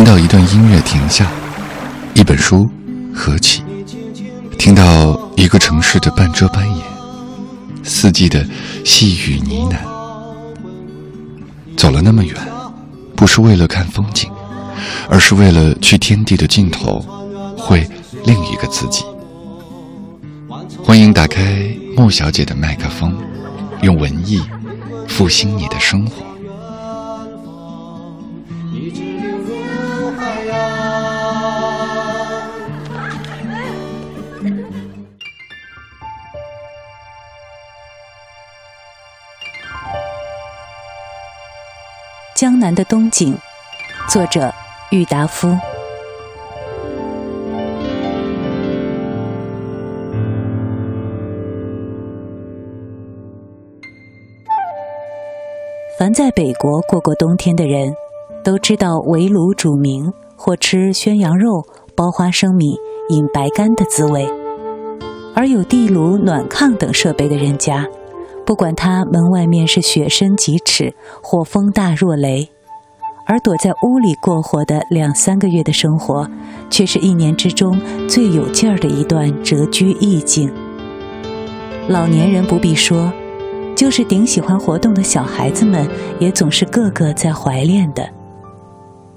听到一段音乐停下，一本书合起，听到一个城市的半遮半掩，四季的细雨呢喃。走了那么远，不是为了看风景，而是为了去天地的尽头，会另一个自己。欢迎打开莫小姐的麦克风，用文艺复兴你的生活。江南的冬景，作者郁达夫。凡在北国过过冬天的人，都知道围炉煮茗或吃宣羊肉、包花生米、饮白干的滋味；而有地炉、暖炕等设备的人家，不管他门外面是雪深几尺，或风大若雷，而躲在屋里过活的两三个月的生活，却是一年之中最有劲儿的一段谪居意境。老年人不必说。就是顶喜欢活动的小孩子们，也总是个个在怀恋的。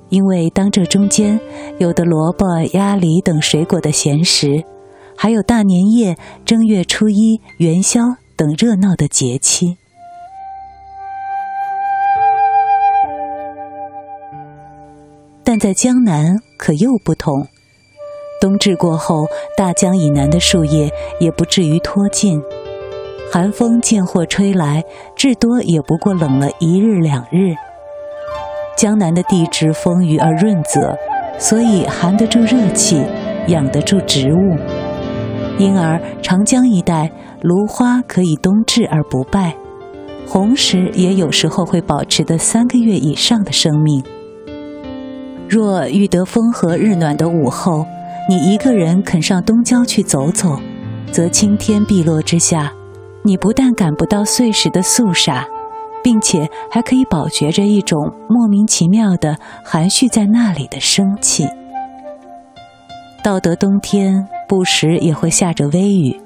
因为当这中间有的萝卜、鸭梨等水果的闲食，还有大年夜、正月初一、元宵等热闹的节气。但在江南可又不同，冬至过后，大江以南的树叶也不至于脱尽。寒风见或吹来，至多也不过冷了一日两日。江南的地质丰腴而润泽，所以含得住热气，养得住植物。因而长江一带芦花可以冬至而不败，红石也有时候会保持的三个月以上的生命。若遇得风和日暖的午后，你一个人肯上东郊去走走，则青天碧落之下。你不但感不到碎石的肃杀，并且还可以饱觉着一种莫名其妙的含蓄在那里的生气。到得冬天，不时也会下着微雨，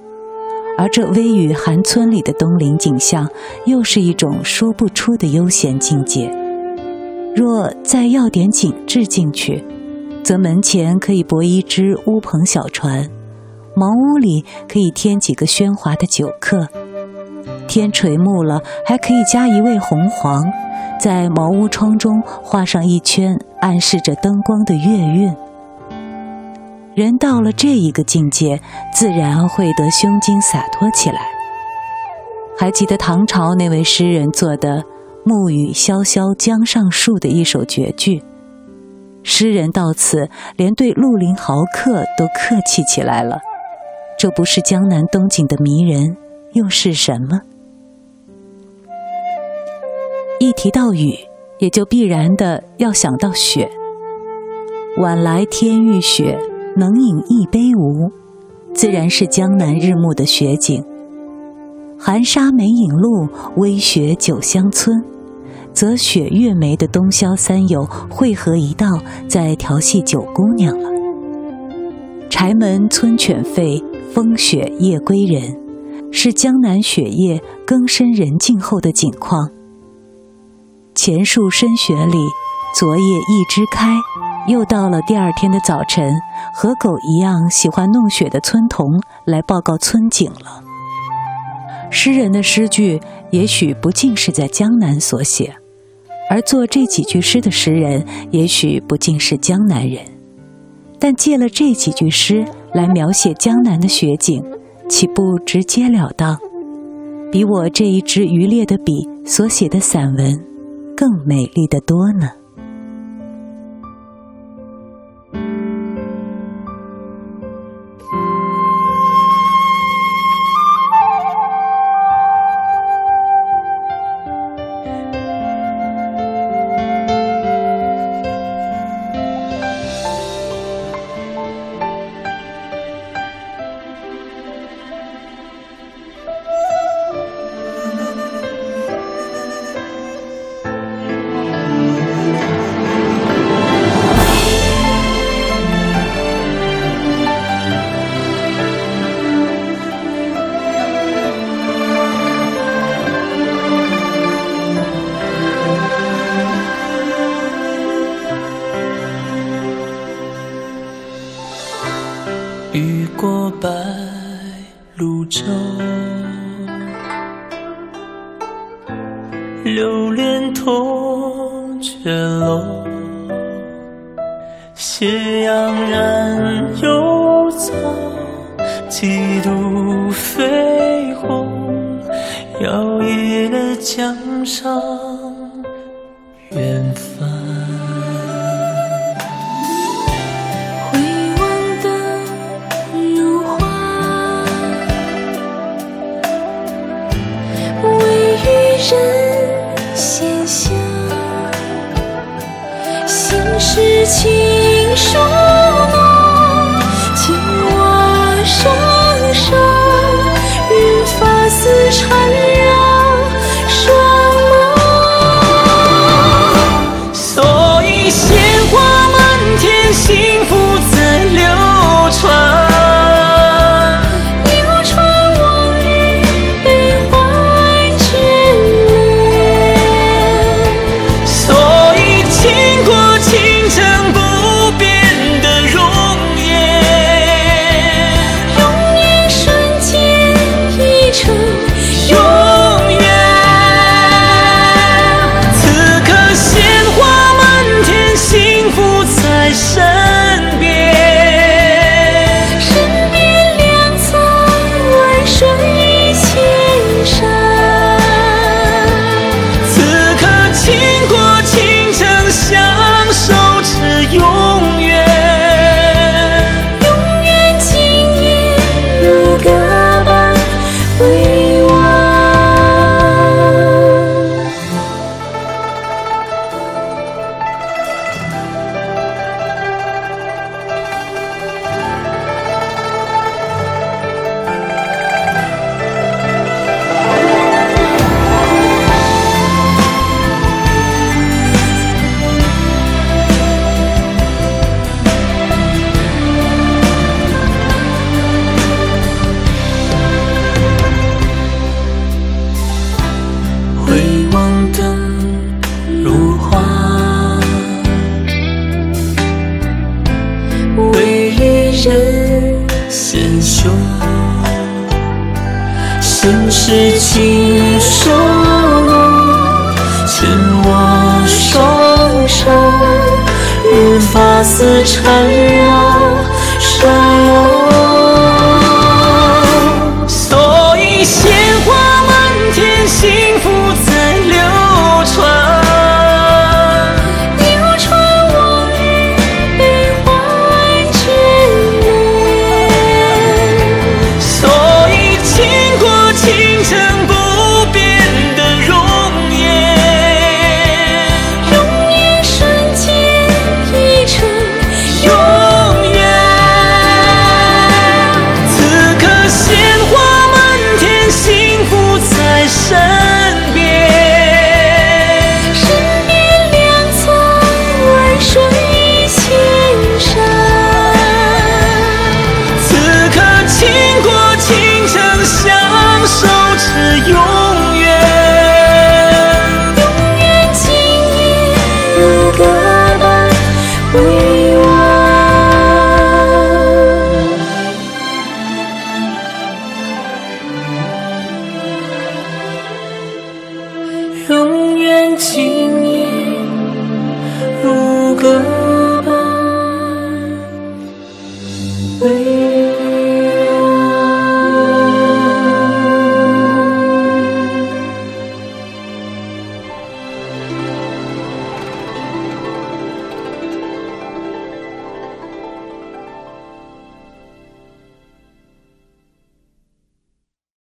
而这微雨寒村里的冬林景象，又是一种说不出的悠闲境界。若再要点景致进去，则门前可以泊一只乌篷小船，茅屋里可以添几个喧哗的酒客。天垂暮了，还可以加一位红黄，在茅屋窗中画上一圈，暗示着灯光的月晕。人到了这一个境界，自然会得胸襟洒脱起来。还记得唐朝那位诗人做的“暮雨潇潇江上树”的一首绝句，诗人到此连对绿林豪客都客气起来了。这不是江南冬景的迷人，又是什么？一提到雨，也就必然的要想到雪。晚来天欲雪，能饮一杯无？自然是江南日暮的雪景。寒沙梅影路，微雪酒香村，则雪月梅的东萧三友汇合一道，在调戏九姑娘了。柴门村犬吠，风雪夜归人，是江南雪夜更深人静后的景况。前树深雪里，昨夜一枝开。又到了第二天的早晨，和狗一样喜欢弄雪的村童来报告村景了。诗人的诗句也许不尽是在江南所写，而作这几句诗的诗人也许不尽是江南人，但借了这几句诗来描写江南的雪景，岂不直截了当？比我这一支渔猎的笔所写的散文。更美丽的多呢。流连脱却楼，斜阳染幽草，几度飞鸿，摇曳了江上远方。情书浓，紧握双手，任发丝缠心事轻手，牵我双手，任发丝缠绕。